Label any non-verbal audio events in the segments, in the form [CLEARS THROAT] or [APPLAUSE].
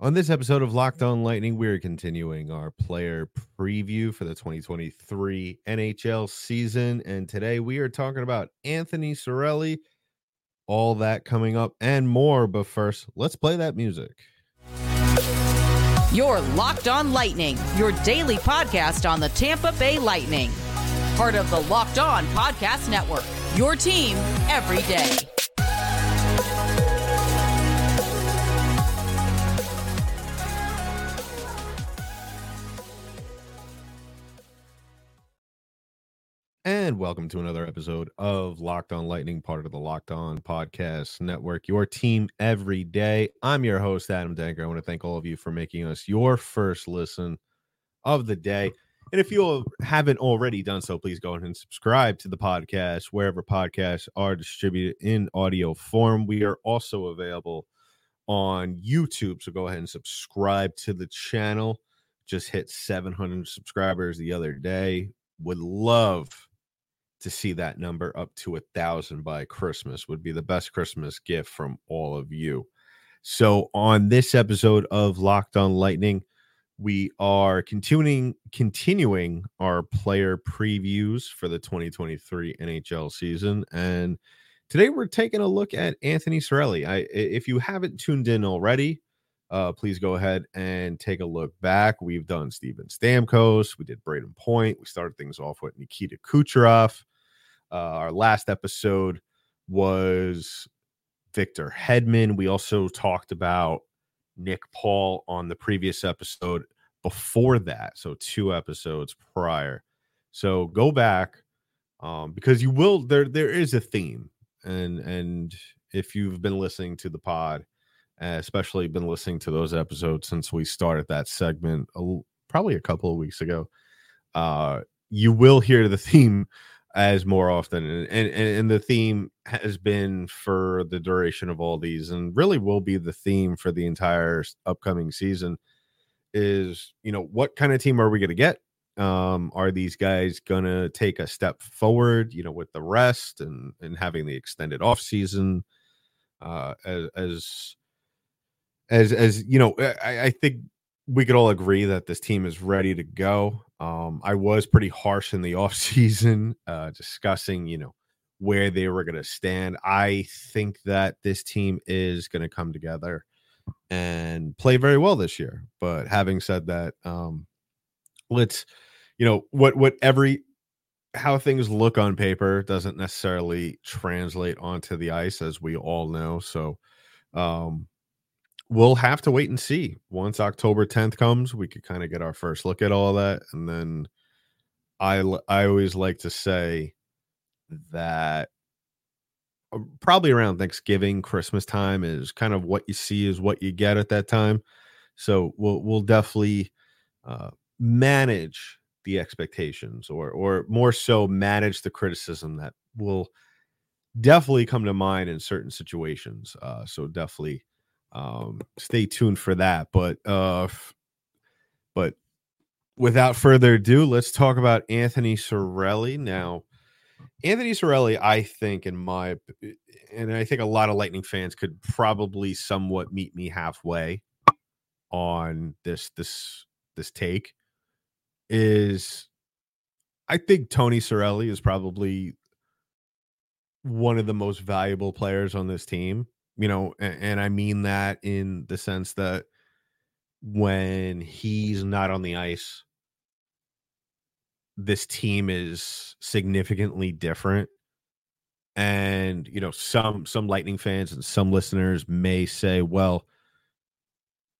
On this episode of Locked On Lightning, we're continuing our player preview for the 2023 NHL season. And today we are talking about Anthony Cirelli, all that coming up and more. But first, let's play that music. Your Locked On Lightning, your daily podcast on the Tampa Bay Lightning. Part of the Locked On Podcast Network, your team every day. And welcome to another episode of Locked On Lightning, part of the Locked On Podcast Network, your team every day. I'm your host, Adam Danker. I want to thank all of you for making us your first listen of the day. And if you haven't already done so, please go ahead and subscribe to the podcast wherever podcasts are distributed in audio form. We are also available on YouTube. So go ahead and subscribe to the channel. Just hit 700 subscribers the other day. Would love to see that number up to a thousand by Christmas would be the best Christmas gift from all of you. So on this episode of Locked On Lightning, we are continuing continuing our player previews for the 2023 NHL season and today we're taking a look at Anthony Cirelli. I if you haven't tuned in already, uh, please go ahead and take a look back. We've done Steven Stamkos, we did Brayden Point, we started things off with Nikita Kucherov. Uh, our last episode was Victor Hedman. We also talked about Nick Paul on the previous episode before that. So, two episodes prior. So, go back um, because you will, there, there is a theme. And, and if you've been listening to the pod, especially been listening to those episodes since we started that segment a, probably a couple of weeks ago, uh, you will hear the [LAUGHS] theme as more often and, and and the theme has been for the duration of all these and really will be the theme for the entire upcoming season is you know what kind of team are we going to get? Um are these guys going to take a step forward you know with the rest and and having the extended off season uh as as as as you know i i think we could all agree that this team is ready to go um, I was pretty harsh in the [LAUGHS] offseason, uh, discussing, you know, where they were going to stand. I think that this team is going to come together and play very well this year. But having said that, um, let's, you know, what, what every, how things look on paper doesn't necessarily translate onto the ice, as we all know. So, um, we'll have to wait and see. Once October 10th comes, we could kind of get our first look at all that. And then I, I always like to say that uh, probably around Thanksgiving, Christmas time is kind of what you see is what you get at that time. So we'll, we'll definitely uh, manage the expectations or, or more so manage the criticism that will definitely come to mind in certain situations. Uh, so definitely um, stay tuned for that. But uh, but without further ado, let's talk about Anthony Cirelli now. Anthony Cirelli, I think, in my and I think a lot of Lightning fans could probably somewhat meet me halfway on this this this take is I think Tony Cirelli is probably one of the most valuable players on this team you know, and, and I mean that in the sense that when he's not on the ice, this team is significantly different. And you know some some lightning fans and some listeners may say well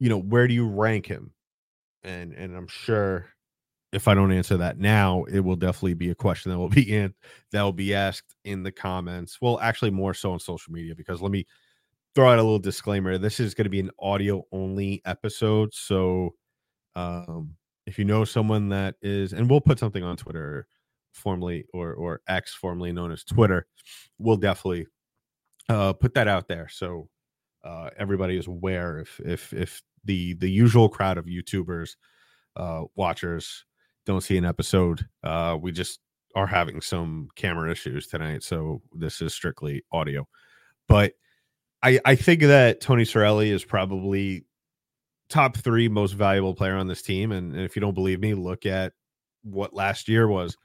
you know where do you rank him? And and i'm sure if i don't answer that now it will definitely be a question that will be in [LAUGHS] that will be asked in the comments. Well actually more so on social media because let me throw out a little disclaimer. This is going to be an audio only episode. So um, if you know someone that is, and we'll put something on Twitter, formerly or or X, formerly known as Twitter, we'll definitely uh, put that out there so uh, everybody is aware. If if if the the usual crowd of YouTubers, uh, watchers don't see an episode, uh, we just are having some camera issues tonight, so this is strictly audio. But I I think that Tony Cirelli is probably top three most valuable player on this team. And, and if you don't believe me, look at what last year was.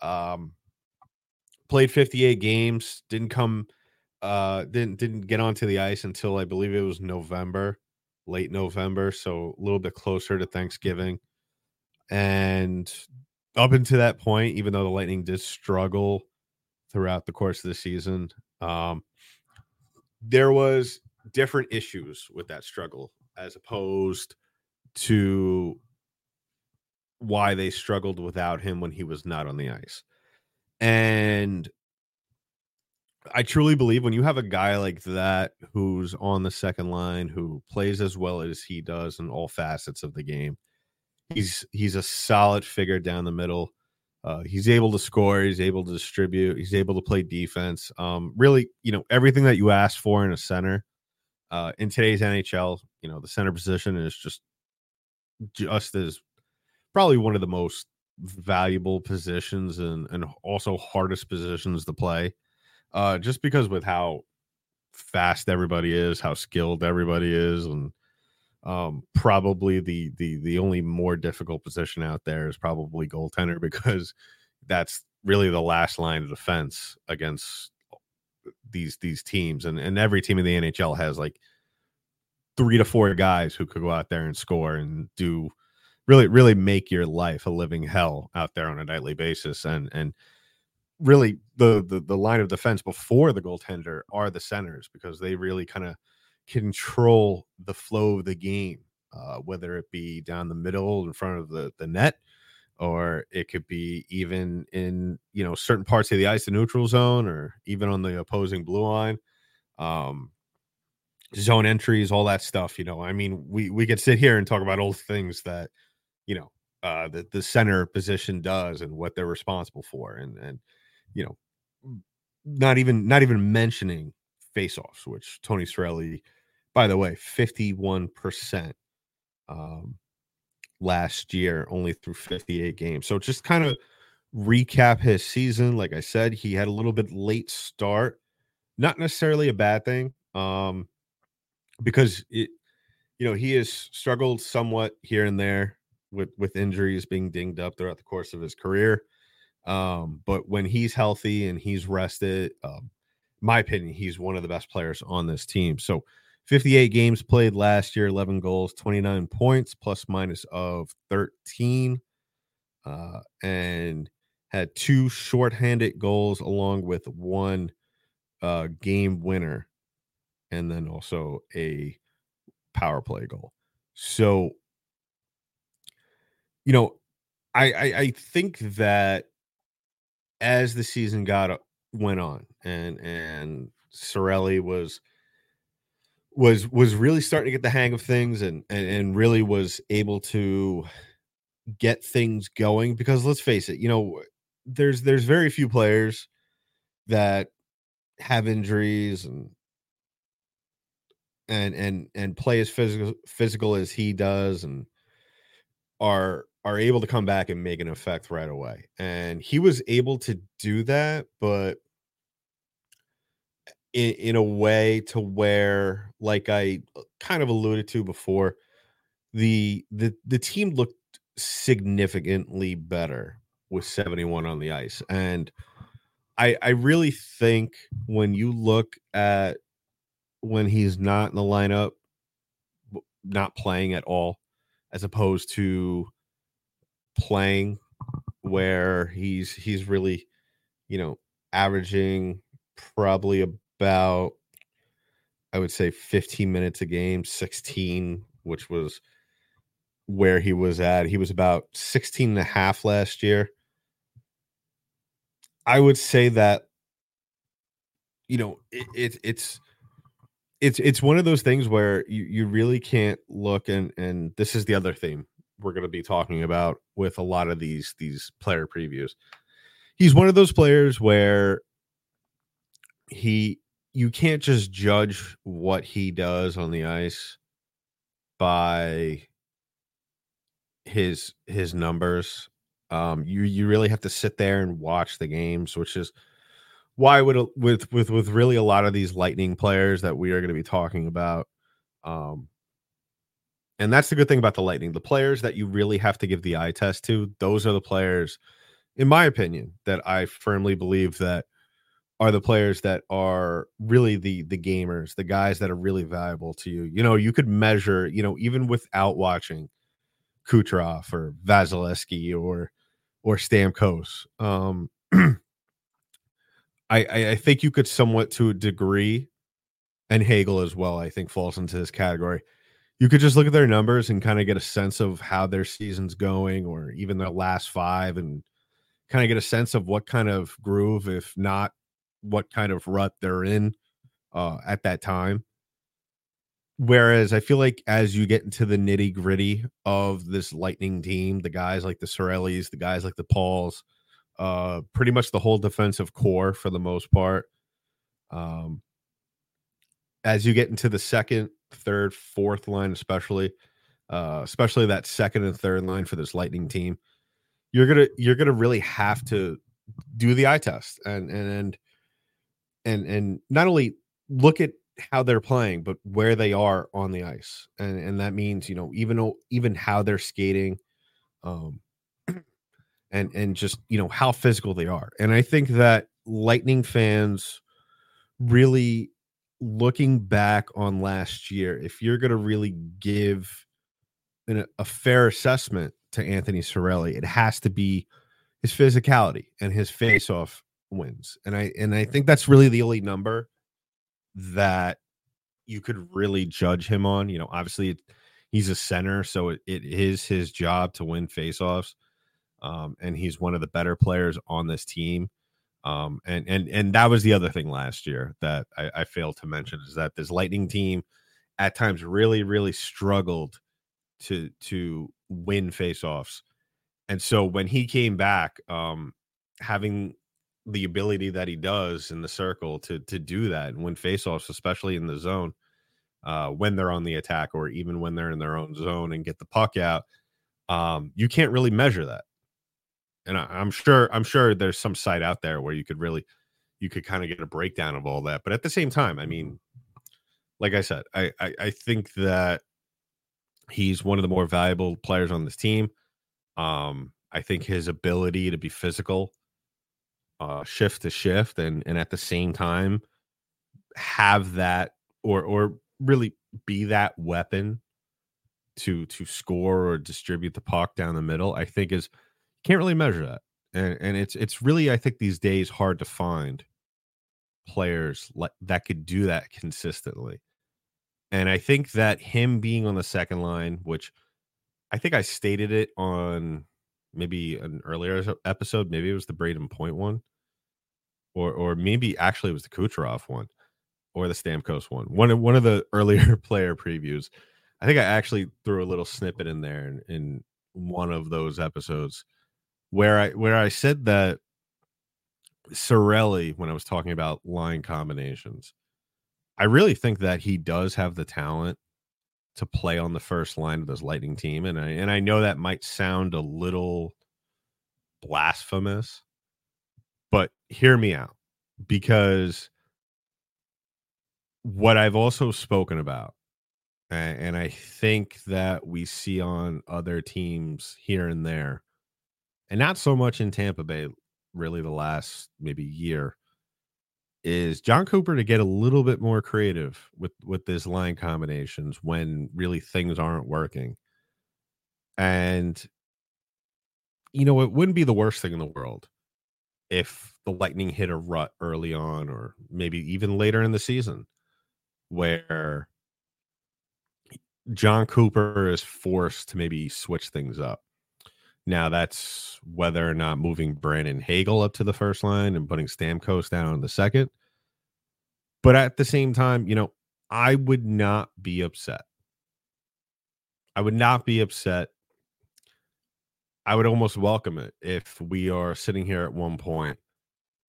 Um, played 58 games, didn't come, uh, didn't didn't get onto the ice until I believe it was November, late November, so a little bit closer to Thanksgiving. And up until that point, even though the Lightning did struggle throughout the course of the season, um, there was different issues with that struggle as opposed to why they struggled without him when he was not on the ice. And I truly believe when you have a guy like that who's on the second line who plays as well as he does in all facets of the game, he's he's a solid figure down the middle. Uh, he's able to score. He's able to distribute. He's able to play defense. Um, really, you know, everything that you ask for in a center uh, in today's NHL. You know, the center position is just just as probably one of the most valuable positions and and also hardest positions to play. Uh, just because with how fast everybody is, how skilled everybody is, and um, probably the the the only more difficult position out there is probably goaltender [LAUGHS] because that's really the last line of defense against these these teams. And and every team in the NHL has like three to four guys who could go out there and score and do really really make your life a living hell out there on a nightly basis. And and really the the, the line of defense before the goaltender are the centers because they really kind of control the flow of the game, uh, whether it be down the middle in front of the, the net, or it could be even in you know certain parts of the ice, the neutral zone, or even on the opposing blue line. Um, zone entries, all that stuff. You know, I mean, we we could sit here and talk about all the things that you know uh, that the center position does and what they're responsible for, and and you know, not even not even mentioning faceoffs, which Tony Cirelli by the way, 51% um, last year, only through 58 games. So just kind of recap his season. Like I said, he had a little bit late start, not necessarily a bad thing, um, because it, you know, he has struggled somewhat here and there with with injuries being dinged up throughout the course of his career. Um, but when he's healthy and he's rested, um, my opinion, he's one of the best players on this team. So 58 games played last year, 11 goals, 29 points, plus minus of 13, uh, and had two shorthanded goals along with one uh, game winner, and then also a power play goal. So, you know, I, I, I think that as the season got uh, went on, and and Cirelli was was was really starting to get the hang of things and, and and really was able to get things going because let's face it you know there's there's very few players that have injuries and and and and play as physical physical as he does and are are able to come back and make an effect right away. And he was able to do that but in, in a way to where, like I uh, kind of alluded to before, the the the team looked significantly better with 71 on the ice. And I I really think when you look at when he's not in the lineup, not playing at all, as opposed to playing where he's he's really, you know, averaging probably a about I would say 15 minutes a game, 16, which was where he was at. He was about 16 and a half last year. I would say that you know, it, it it's it's it's one of those things where you, you really can't look and and this is the other theme we're going to be talking about with a lot of these these player previews. He's one of those players where he you can't just judge what he does on the ice by his his numbers. Um, you you really have to sit there and watch the games, which is why would with with with really a lot of these lightning players that we are going to be talking about, um, And that's the good thing about the Lightning. The players that you really have to give the eye test to, those are the players, in my opinion, that I firmly believe that are the players that are really the the gamers, the guys that are really valuable to you. You know, you could measure, you know, even without watching Kucherov or Vasilevskiy or or Stamkos. Um, [CLEARS THROAT] I, I, I think you could somewhat to a degree, and Hagel as well. I think falls into this category. You could just look at their numbers and kind of get a sense of how their season's going, or even their last five, and kind of get a sense of what kind of groove, if not what kind of rut they're in uh, at that time. Whereas I feel like as you get into the nitty gritty of this Lightning team, the guys like the Cirellis, the guys like the Pauls, uh, pretty much the whole defensive corps for the most part. Um, as you get into the second, third, fourth line, especially, uh, especially that second and third line for this Lightning team, you're gonna you're gonna really have to do the eye test and and and and and not only look at how they're playing, but where they are on the ice, and and that means you know even even how they're skating, um, [CLEARS THROAT] and and just you know how physical they are. And I think that Lightning fans really looking back on last year, if you're going to really give an, a fair assessment to Anthony Cirelli, it has to be his physicality and his face-off wins. And I and I think that's really the only number that you could really judge him on. You know, obviously it, he's a center, so it, it is his job to win faceoffs. Um, and he's one of the better players on this team. Um, and and and that was the other thing last year that I, I failed to mention is that this Lightning team at times really really struggled to to win faceoffs. And so when he came back, um, having the ability that he does in the circle to to do that and win faceoffs, especially in the zone, uh, when they're on the attack or even when they're in their own zone and get the puck out. Um, you can't really measure that, and I, am sure I'm sure there's some site out there where you could really you could kind of get a breakdown of all that. But at the same time, I mean, like I said, I, I, I think that he's one of the more valuable players on this team. Um, I think his ability to be physical uh, shift to shift and and at the same time have that or or really be that weapon to to score or distribute the puck down the middle i think is can't really measure that. And and it's it's really i think these days hard to find players like that could do that consistently. And i think that him being on the second line which i think i stated it on maybe an earlier episode. Maybe it was the Brayden Point one, or or maybe actually it was the Kucherov one, or the Stamkos one. One of one of the [LAUGHS] earlier player previews. I think I actually threw a little snippet in there in, in one of those episodes where I where I said that Cirelli, when I was talking about line combinations, I really think that he does have the talent to play on the first line of this Lightning team, and I and I know that might sound a little blasphemous, but hear me out because what I've also spoken about, and, and I think that we see on other teams here and there, and not so much in Tampa Bay, really the last maybe year is Jon Cooper to get a little bit more creative with with this line combinations when really things aren't working. And you know, it wouldn't be the worst thing in the world if the Lightning hit a rut early on or maybe even later in the season where Jon Cooper is forced to maybe switch things up. Now that's whether or not moving Brandon Hagel up to the first line and putting Stamkos down on the second. But at the same time, you know, I would not be upset. I would not be upset. I would almost welcome it if we are sitting here at one point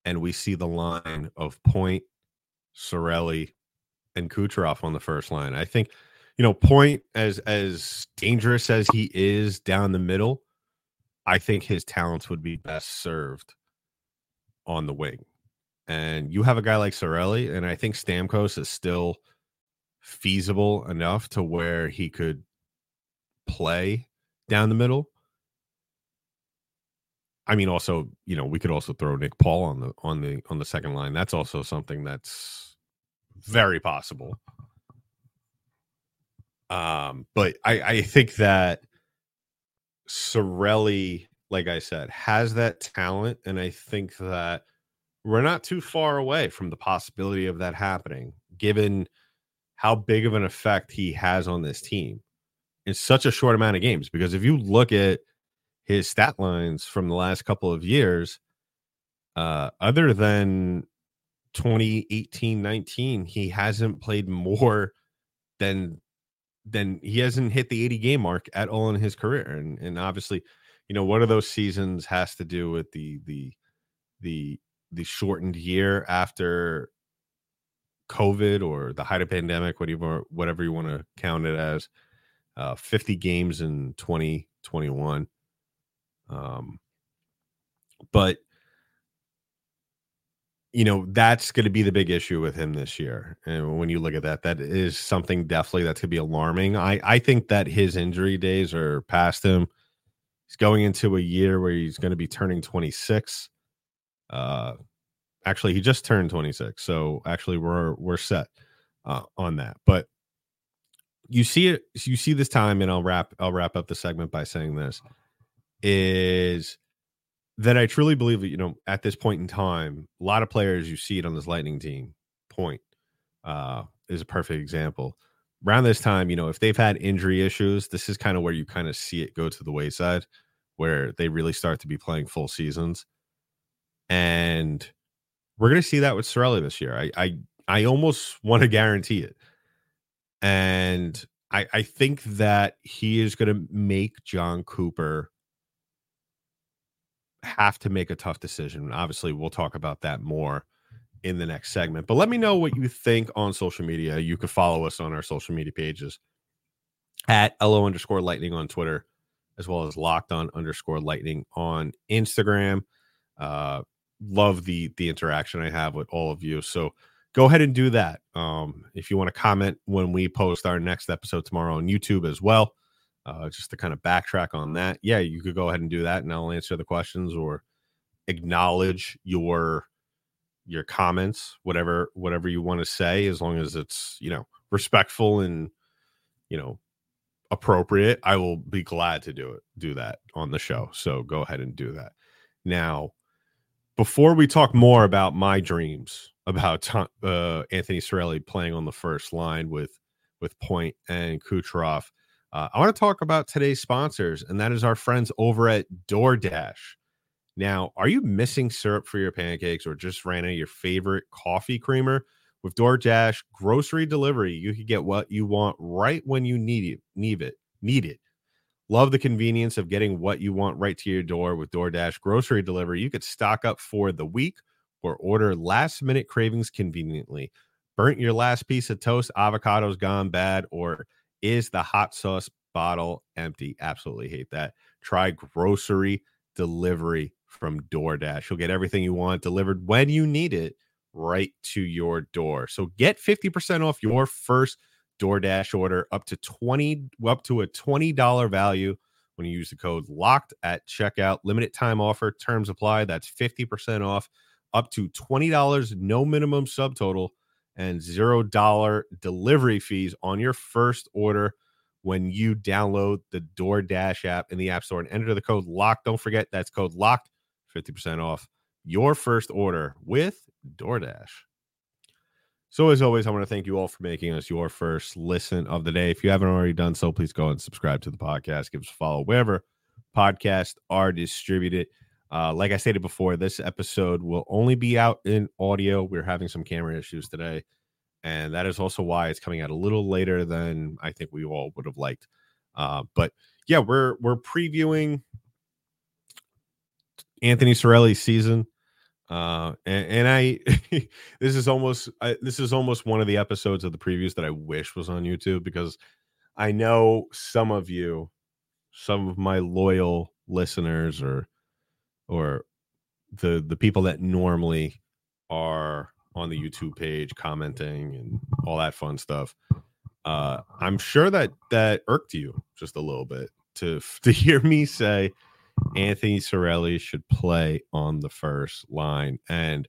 and we see the line of Point, Cirelli, and Kucherov on the first line. I think, you know, Point as as dangerous as he is down the middle, I think his talents would be best served on the wing. And you have a guy like Cirelli, and I think Stamkos is still feasible enough to where he could play down the middle. I mean, also, you know, we could also throw Nick Paul on the on the on the second line. That's also something that's very possible. Um, but I, I think that Cirelli, like I said, has that talent, and I think that we're not too far away from the possibility of that happening, given how big of an effect he has on this team in such a short amount of games. Because if you look at his stat lines from the last couple of years, uh, other than 2018 19, he hasn't played more than than he hasn't hit the 80 game mark at all in his career. And and obviously, you know, one of those seasons has to do with the the the the shortened year after COVID or the height of pandemic, whatever whatever you want to count it as. Uh, 50 games in 2021. Um, but you know that's going to be the big issue with him this year and when you look at that that is something definitely that's going to be alarming. I i think that his injury days are past him. He's going into a year where he's going to be turning 26 uh actually he just turned 26 so actually we're we're set uh, on that. But you see it you see this time and i'll wrap i'll wrap up the segment by saying this is that I truly believe that, you know, at this point in time, a lot of players you see it on this Lightning team, point uh, is a perfect example. Around this time, you know, if they've had injury issues, this is kind of where you kind of see it go to the wayside, where they really start to be playing full seasons. And we're going to see that with Cirelli this year. I, I, I almost [LAUGHS] want to guarantee it. And I, I think that he is going to make Jon Cooper have to make a tough decision. Obviously, we'll talk about that more in the next segment. But let me know what you think on social media. You can follow us on our social media pages at LO underscore lightning on Twitter, as well as locked on underscore lightning on Instagram. Uh, love the the interaction I have with all of you. So go ahead and do that. Um, if you want to comment when we post our next episode tomorrow on YouTube as well uh, just to kind of backtrack on that, yeah, you could go ahead and do that, and I'll answer the questions or acknowledge your your comments, whatever whatever you want to say, as long as it's you know respectful and you know appropriate. I will be glad to do it, do that on the show. So go ahead and do that. Now, before we talk more about my dreams about uh, Anthony Cirelli playing on the first line with with Point and Kucherov, uh, I want to talk about today's sponsors, and that is our friends over at DoorDash. Now, are you missing syrup for your pancakes or just ran out of your favorite coffee creamer? With DoorDash grocery delivery, you can get what you want right when you need it. Need it. Need it. Love the convenience of getting what you want right to your door with DoorDash grocery delivery. You could stock up for the week or order last minute cravings conveniently. Burnt your last piece of toast, avocados gone bad, or is the hot sauce bottle empty? Absolutely hate that. Try grocery delivery from DoorDash. You'll get everything you want delivered when you need it right to your door. So get 50% off your first DoorDash order up to 20 up to a $20 value when you use the code locked at checkout. Limited time offer, terms apply. That's 50% off up to $20 no minimum subtotal and zero dollar delivery fees on your first order when you download the DoorDash app in the App Store and enter the code LOCK. Don't forget that's code LOCKED, 50% off your first order with DoorDash. So, as always, I want to thank you all for making us your first listen of the day. If you haven't already done so, please go and subscribe to the podcast. Give us a follow wherever podcasts are distributed. Uh, like I stated before, this episode will only be out in audio. We're having some camera issues today, and that is also why it's coming out a little later than I think we all would have liked. Uh, but yeah, we're we're previewing Anthony Cirelli's season, uh, and, and I [LAUGHS] this is almost I, this is almost one of the episodes of the previews that I wish was on YouTube because I know some of you, some of my loyal listeners or or the the people that normally are on the YouTube page commenting and all that fun stuff. Uh, I'm sure that that irked you just a little bit to [LAUGHS] to hear me say Anthony Cirelli should play on the first line. And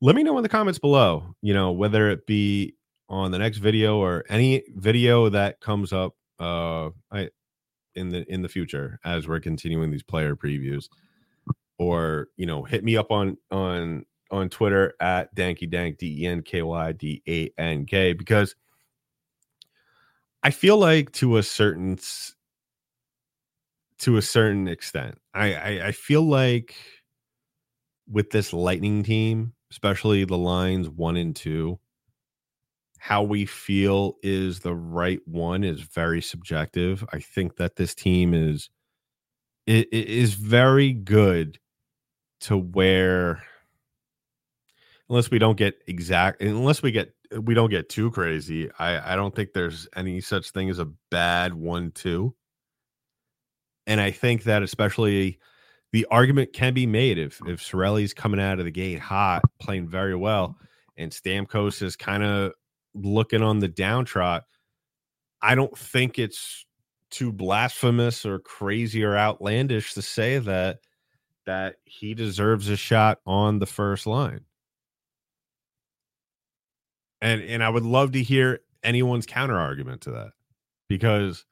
let me know in the comments below, you know, whether it be on the next video or any video that comes up uh I in the in the future as we're continuing these player previews or you know hit me up on on on twitter at danky dank d-e-n-k-y-d-a-n-k because i feel like to a certain to a certain extent I, I i feel like with this lightning team especially the lines one and two how we feel is the right one is very subjective. I think that this team is it, it is very good to where unless we don't get exact unless we get we don't get too crazy i i don't think there's any such thing as a bad one two and i think that especially the argument can be made if if Cirelli's coming out of the gate hot playing very well and Stamkos is kind of looking on the downtrot, I don't think it's too blasphemous or crazy or outlandish to say that that he deserves a shot on the first line. And and I would love to hear anyone's counter argument to that because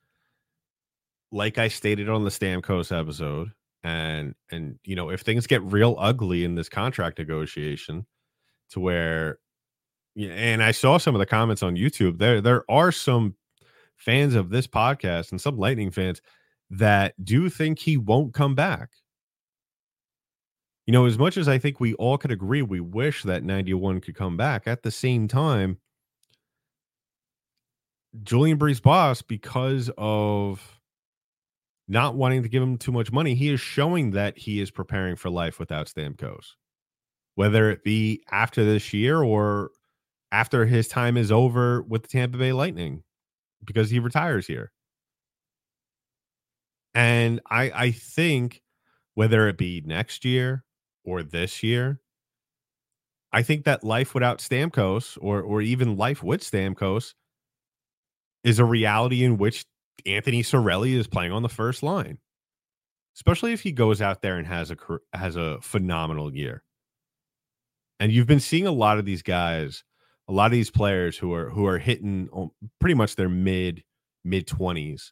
like I stated on the Stamkos episode and and you know if things get real ugly in this contract negotiation to where and I saw some of the comments on YouTube. There, there are some fans of this podcast and some Lightning fans that do think he won't come back. You know, as much as I think we all could agree, we wish that 91 could come back. At the same time, Julien BriseBois, because of not wanting to give him too much money, he is showing that he is preparing for life without Stamkos. Whether it be after this year or after his time is over with the Tampa Bay Lightning because he retires here. And I I think whether it be next year or this year, I think that life without Stamkos or or even life with Stamkos is a reality in which Anthony Cirelli is playing on the first line. Especially if he goes out there and has a has a phenomenal year. And you've been seeing a lot of these guys a lot of these players who are who are hitting pretty much their mid mid 20s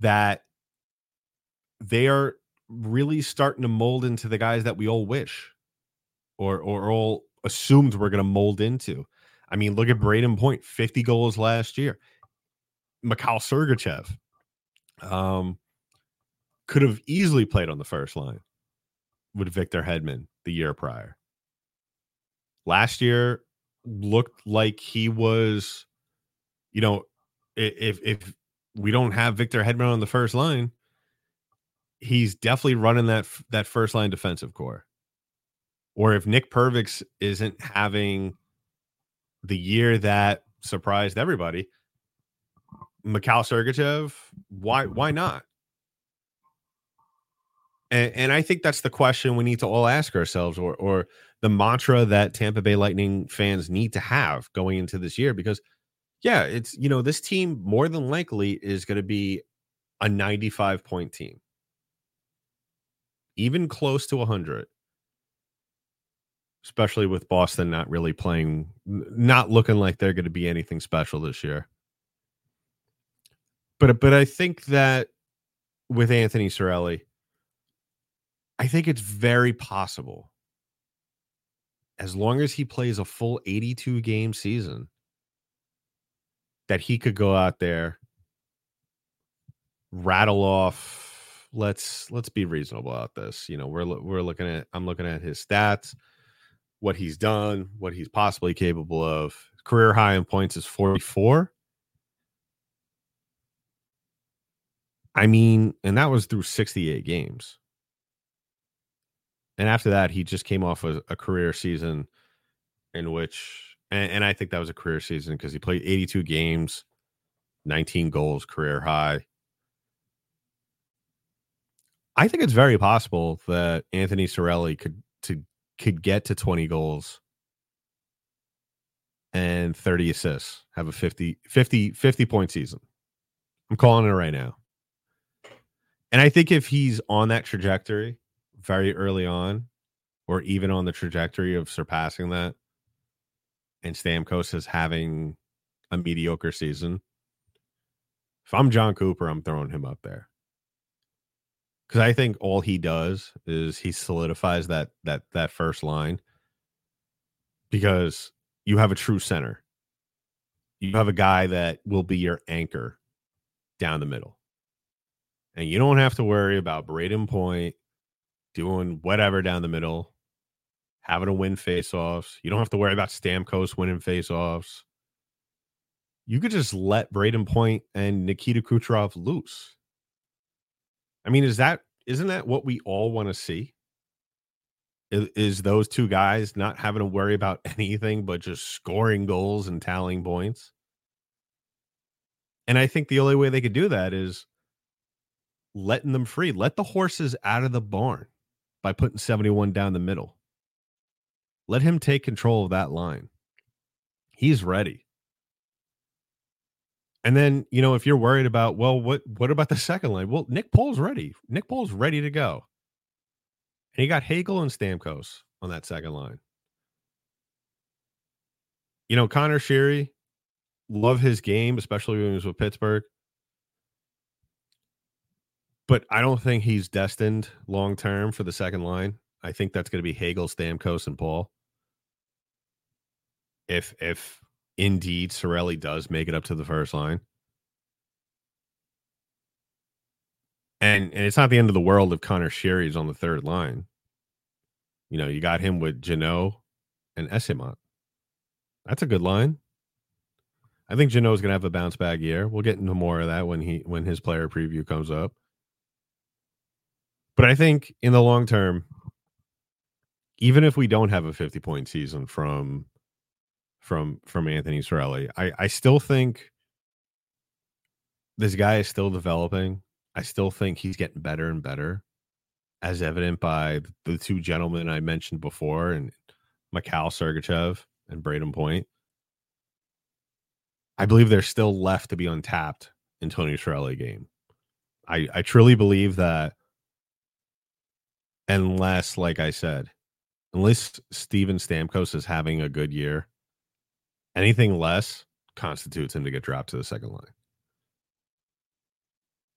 that they are really starting to mold into the guys that we all wish or or all assumed we're going to mold into. I mean, look at Brayden Point, 50 goals last year. Mikhail Sergachev um, could have easily played on the first line with Victor Hedman the year prior. Last year, looked like he was, you know, if if we don't have Victor Hedman on the first line, he's definitely running that that first line defensive corps. Or if Nick Perbix isn't having the year that surprised everybody, Mikhail Sergachev, why why not? And, and I think that's the question we need to all ask ourselves, or or the mantra that Tampa Bay Lightning fans need to have going into this year because yeah, it's you know, this team more than likely is going to be a 95 point team. Even close to 100. Especially with Boston not really playing not looking like they're going to be anything special this year. But but I think that with Anthony Cirelli I think it's very possible as long as he plays a full 82 game season, that he could go out there, rattle off. Let's let's be reasonable about this. You know, we're we're looking at I'm looking at his stats, what he's done, what he's possibly capable of. Career high in points is 44. I mean, and that was through 68 games and after that, he just came off a, a career season in which, and, and I think that was a career season because he played 82 games, 19 goals, career high. I think it's very possible that Anthony Cirelli could to could get to 20 goals and 30 assists, have a 50, 50, 50 point season. I'm calling it right now. And I think if he's on that trajectory very early on, or even on the trajectory of surpassing that, and Stamkos is having a mediocre season, if I'm Jon Cooper, I'm throwing him up there. Because I think all he does is he solidifies that that that first line. Because you have a true center. You have a guy that will be your anchor down the middle. And you don't have to worry about Brayden Point doing whatever down the middle, having to win faceoffs. You don't have to worry about Stamkos winning faceoffs. You could just let Brayden Point and Nikita Kucherov loose. I mean, is that isn't that what we all want to see? is, is those two guys not having to worry about [LAUGHS] anything but just scoring goals and tallying points. And I think the only way they could do that is letting them free. Let the horses out of the barn by putting 71 down the middle. Let him take control of that line. He's ready. And then, you know, if you're worried about, well, what what about the second line? Well, Nick Paul's ready. Nick Paul's ready to go. And he got Hagel and Stamkos on that second line. You know, Conor Sheary, love his game, especially when he was with Pittsburgh. But I don't think he's destined long term for the second line. I think that's going to be Hagel, Stamkos, and Paul. If if indeed Cirelli does make it up to the first line. And and it's not the end of the world if Conor Sheary is on the third line. You know, you got him with Jeannot and Eyssimont. That's a good line. I think Jeannot's gonna have a bounce back year. We'll get into more of that when he when his player preview comes up. But I think in the long term, even if we don't have a 50 point season from from from Anthony Cirelli, I, I still think this guy is still developing. I still think he's getting better and better, as evident by the two gentlemen I mentioned before, and Mikhail Sergachev and Brayden Point. I believe there's still left to be untapped in Tony Cirelli game. I, I truly believe that unless, like I said, unless Steven Stamkos is having a good year, anything less constitutes him to get dropped to the second line.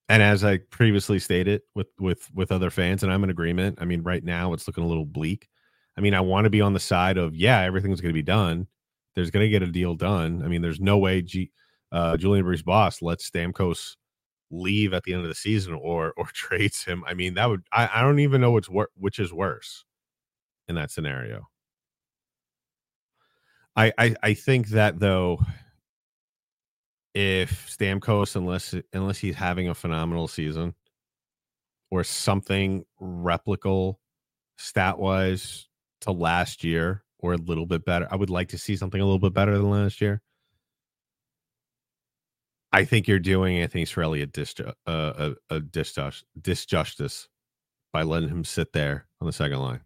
And as I previously stated with with with other fans, and I'm in agreement. I mean, right now it's looking a little bleak. I mean, I want to be on the side of yeah, everything's going to be done. There's going to get a deal done. I mean, there's no way G, uh, Julien BriseBois lets Stamkos leave at the end of the season or or [LAUGHS] trades him. I mean, that would I, I don't even know which wor- which is worse in that scenario. I, I I think that though if Stamkos, unless unless he's having a phenomenal season or something replicable stat wise to last year or a little bit better, I would like to see something a little bit better than last year. I think you're doing Anthony Cirelli a, dis, uh, a, a disjustice, disjustice by letting him sit there on the second line.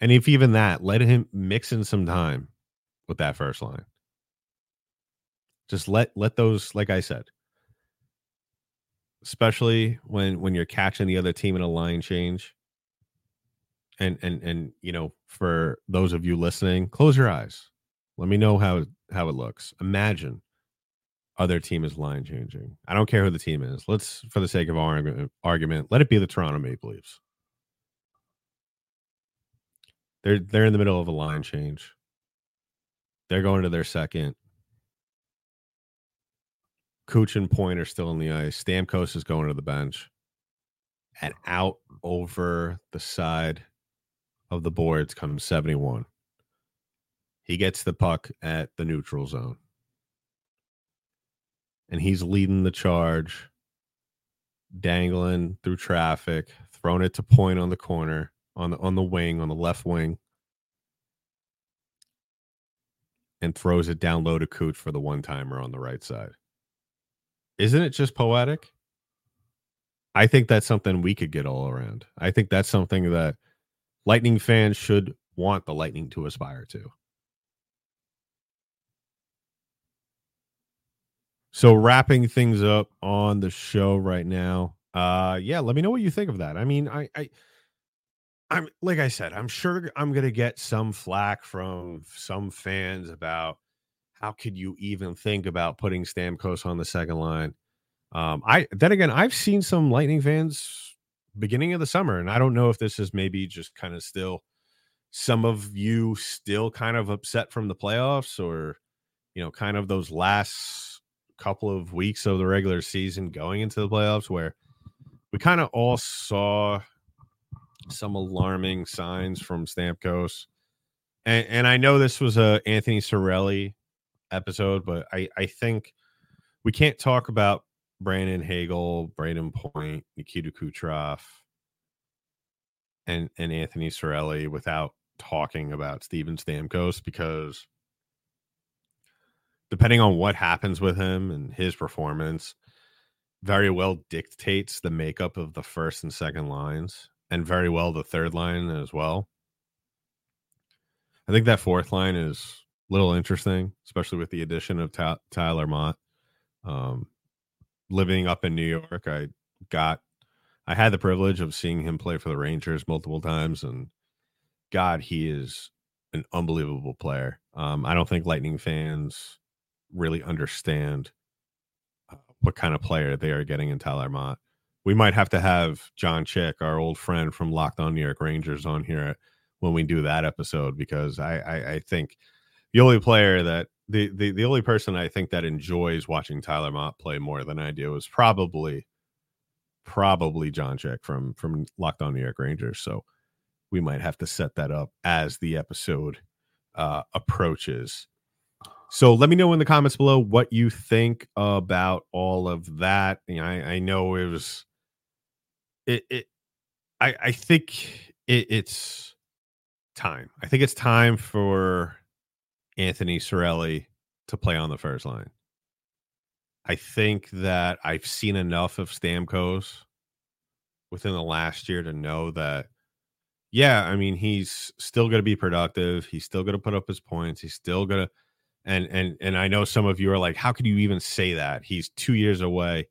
And if even that, let him mix in some time with that first line. Just let let those, like I said, especially when when you're catching the other team in a line change. And and and you know, for those of you listening, close your eyes. Let me know how how it looks. Imagine other team is line changing. I don't care who the team is. Let's, for the sake of our argument, let it be the Toronto Maple Leafs. They're they're in the middle of a line change. They're going to their second. Cooch and Point are still in the ice. Stamkos is going to the bench. And out over the side of the boards comes 71. He gets the puck at the neutral zone. And he's leading the charge, dangling through traffic, throwing it to point on the corner, on the on the wing, on the left wing, and throws it down low to Cooch for the one timer on the right side. Isn't it just poetic? I think that's something we could get all around. I think that's something that Lightning fans should want the Lightning to aspire to. So wrapping things up on the show right now. Uh yeah, let me know what you think of that. I mean, I I I'm like I said, I'm sure I'm gonna get some flack from some fans about how could you even think about putting Stamkos on the second line. Um, I then again, I've seen some Lightning fans beginning of the summer, and I don't know if this is maybe just kind of still some of you still kind of upset from the playoffs, or you know, kind of those last couple of weeks of the regular season going into the playoffs, where we kind of all saw some alarming signs from Stamkos. And, and I know this was a Anthony Cirelli episode, but I, I think we can't talk about Brandon Hagel, Brayden Point, Nikita Kucherov, and and Anthony Cirelli without talking about Steven Stamkos because depending on what happens with him and his performance, very well dictates the makeup of the first and second lines, and very well the third line as well. I think that fourth line is a little interesting, especially with the addition of Tyler Motte. Um, living up in New York, I got, I had the privilege of seeing him play for the Rangers multiple times, and God, he is an unbelievable player. Um, I don't think Lightning fans really understand uh, what kind of player they are getting in Tyler Motte. We might have to have John Chick, our old friend from Locked On New York Rangers, on here when we do that episode because I, I, I think the only player that the, the the only person I think that enjoys watching Tyler Motte play more than I do is probably probably John Chick from from Locked On New York Rangers. So we might have to set that up as the episode uh, approaches. So let me know in the comments below what you think about all of that. You know, I, I know it was it, it I I think it, it's time. I think it's time for Anthony Cirelli to play on the first line. I think that I've seen enough of Stamkos within the last year to know that, yeah, I mean, he's still going to be productive. He's still going to put up his points. He's still going to, and and and I know some of you are like, how could you even say that? He's two years away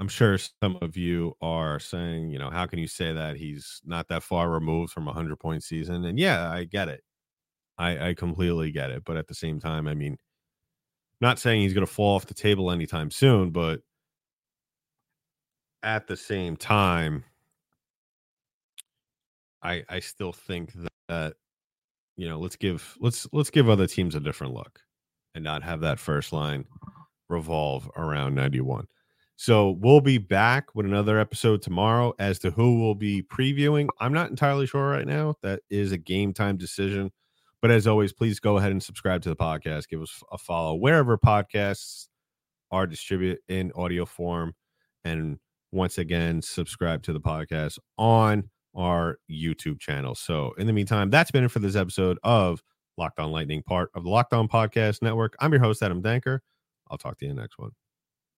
I'm sure some of you are saying, you know, how can you say that he's not that far removed from a hundred point season? And yeah, I get it. I, I completely get it. But at the same time, I mean, not saying he's going to fall off the table anytime soon, but at the same time, I I still think that you know let's give let's let's give other teams a different look and not have that first line revolve around 91. So we'll be back with another episode tomorrow as to who we'll be previewing. I'm not entirely sure right now. That is a game time decision. But as always, please go ahead and subscribe to the podcast. Give us a follow wherever podcasts are distributed in audio form. And once again, subscribe to the podcast on our YouTube channel. So in the meantime, that's been it for this episode of Locked On Lightning, part of the Locked On Podcast Network. I'm your host, Adam Danker. I'll talk to you in the next one.